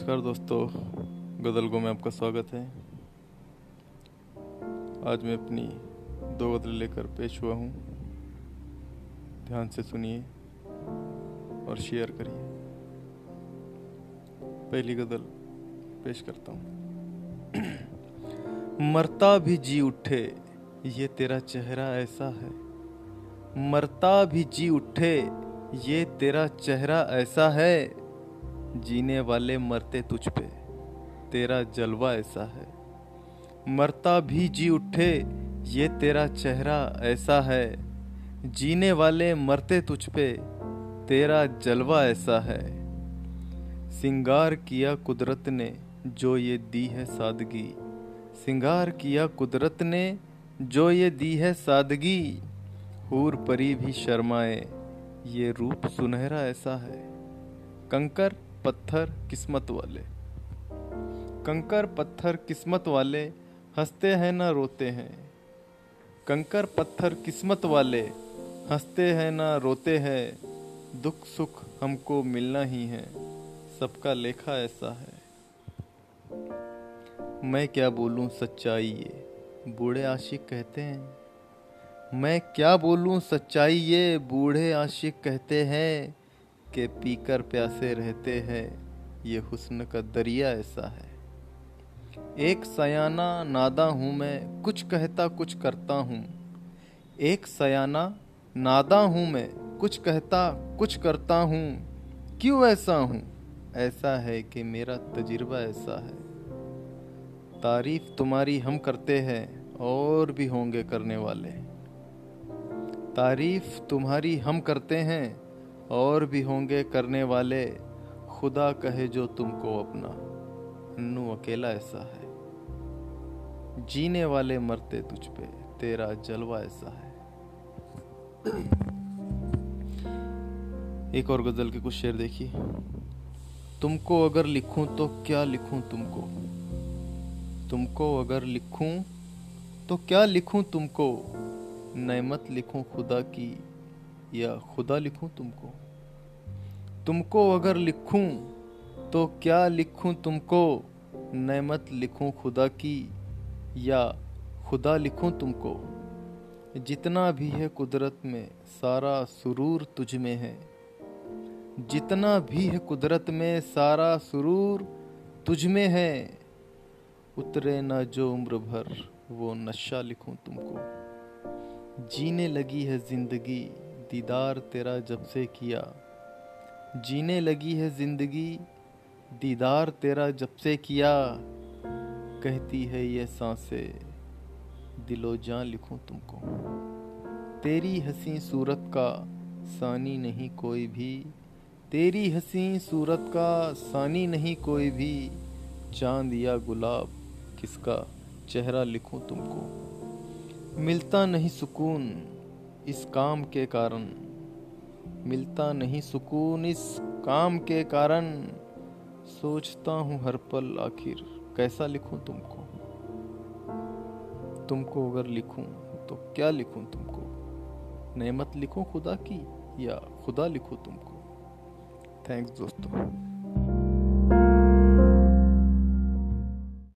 नमस्कार दोस्तों। गज़ल गो में आपका स्वागत है। आज मैं अपनी दो गज़ल लेकर पेश हुआ हूँ। ध्यान से सुनिए और शेयर करिए। पहली गज़ल पेश करता हूँ। मरता भी जी उठे, ये तेरा चेहरा ऐसा है। मरता भी जी उठे, ये तेरा चेहरा ऐसा है। जीने वाले मरते तुझ पे। तेरा जलवा ऐसा है। मरता भी जी उठे, ये तेरा चेहरा ऐसा है। जीने वाले मरते तुझ पे, तेरा जलवा ऐसा है। सिंगार किया कुदरत ने जो ये दी है सादगी। सिंगार किया कुदरत ने जो ये दी है सादगी। हूर परी भी शर्माए, ये रूप सुनहरा ऐसा है। कंकर पत्थर किस्मत वाले। कंकर पत्थर किस्मत वाले हँसते हैं ना रोते हैं। कंकर पत्थर किस्मत वाले हँसते हैं ना रोते हैं। दुख सुख हमको मिलना ही है, सबका लेखा ऐसा है। मैं क्या बोलूँ सच्चाई ये, बूढ़े आशिक कहते हैं। मैं क्या बोलूँ सच्चाई ये, बूढ़े आशिक कहते हैं। कि पीकर प्यासे रहते हैं, ये हुस्न का दरिया ऐसा है। एक सयाना नादा हूँ मैं, कुछ कहता कुछ करता हूँ। एक सयाना नादा हूँ मैं, कुछ कहता कुछ करता हूँ। क्यों ऐसा हूँ? ऐसा है कि मेरा तजुर्बा ऐसा है। तारीफ़ तुम्हारी हम करते हैं, और भी होंगे करने वाले। तारीफ़ तुम्हारी हम करते हैं और भी होंगे करने वाले, खुदा कहे जो तुमको अपना। अन्नू अकेला ऐसा है। जीने वाले मरते तुझ पे, तेरा जलवा ऐसा है। एक और गज़ल के कुछ शेर देखिए तुमको अगर लिखूं तो क्या लिखूं तुमको? तुमको अगर लिखूं तो क्या लिखूं तुमको? नमत लिखूं खुदा की या खुदा लिखूं तुमको? तुमको अगर लिखूं तो क्या लिखूं तुमको? नमत लिखूं खुदा की, या खुदा लिखूं तुमको? जितना भी है कुदरत में, सारा सुरूर तुझ में है। जितना भी है कुदरत में, सारा सुरूर तुझ में है। उतरे ना जो उम्र भर, वो नशा लिखूं तुमको। जीने लगी है ज़िंदगी दीदार तेरा जब से किया। जीने लगी है ज़िंदगी, दीदार तेरा जब से किया। कहती है ये साँसें, दिलो जान लिखूं तुमको। तेरी हसी सूरत का सानी नहीं कोई भी। तेरी हसी सूरत का सानी नहीं कोई भी। चाँद या गुलाब, किसका चेहरा लिखूं तुमको। मिलता नहीं सुकून इस काम के कारण, मिलता नहीं सुकून इस काम के कारण। सोचता हूँ हर पल आखिर कैसा लिखूं तुमको। तुमको अगर लिखूं तो क्या लिखूं तुमको? नेमत लिखूं खुदा की या खुदा लिखूं तुमको? थैंक्स दोस्तों।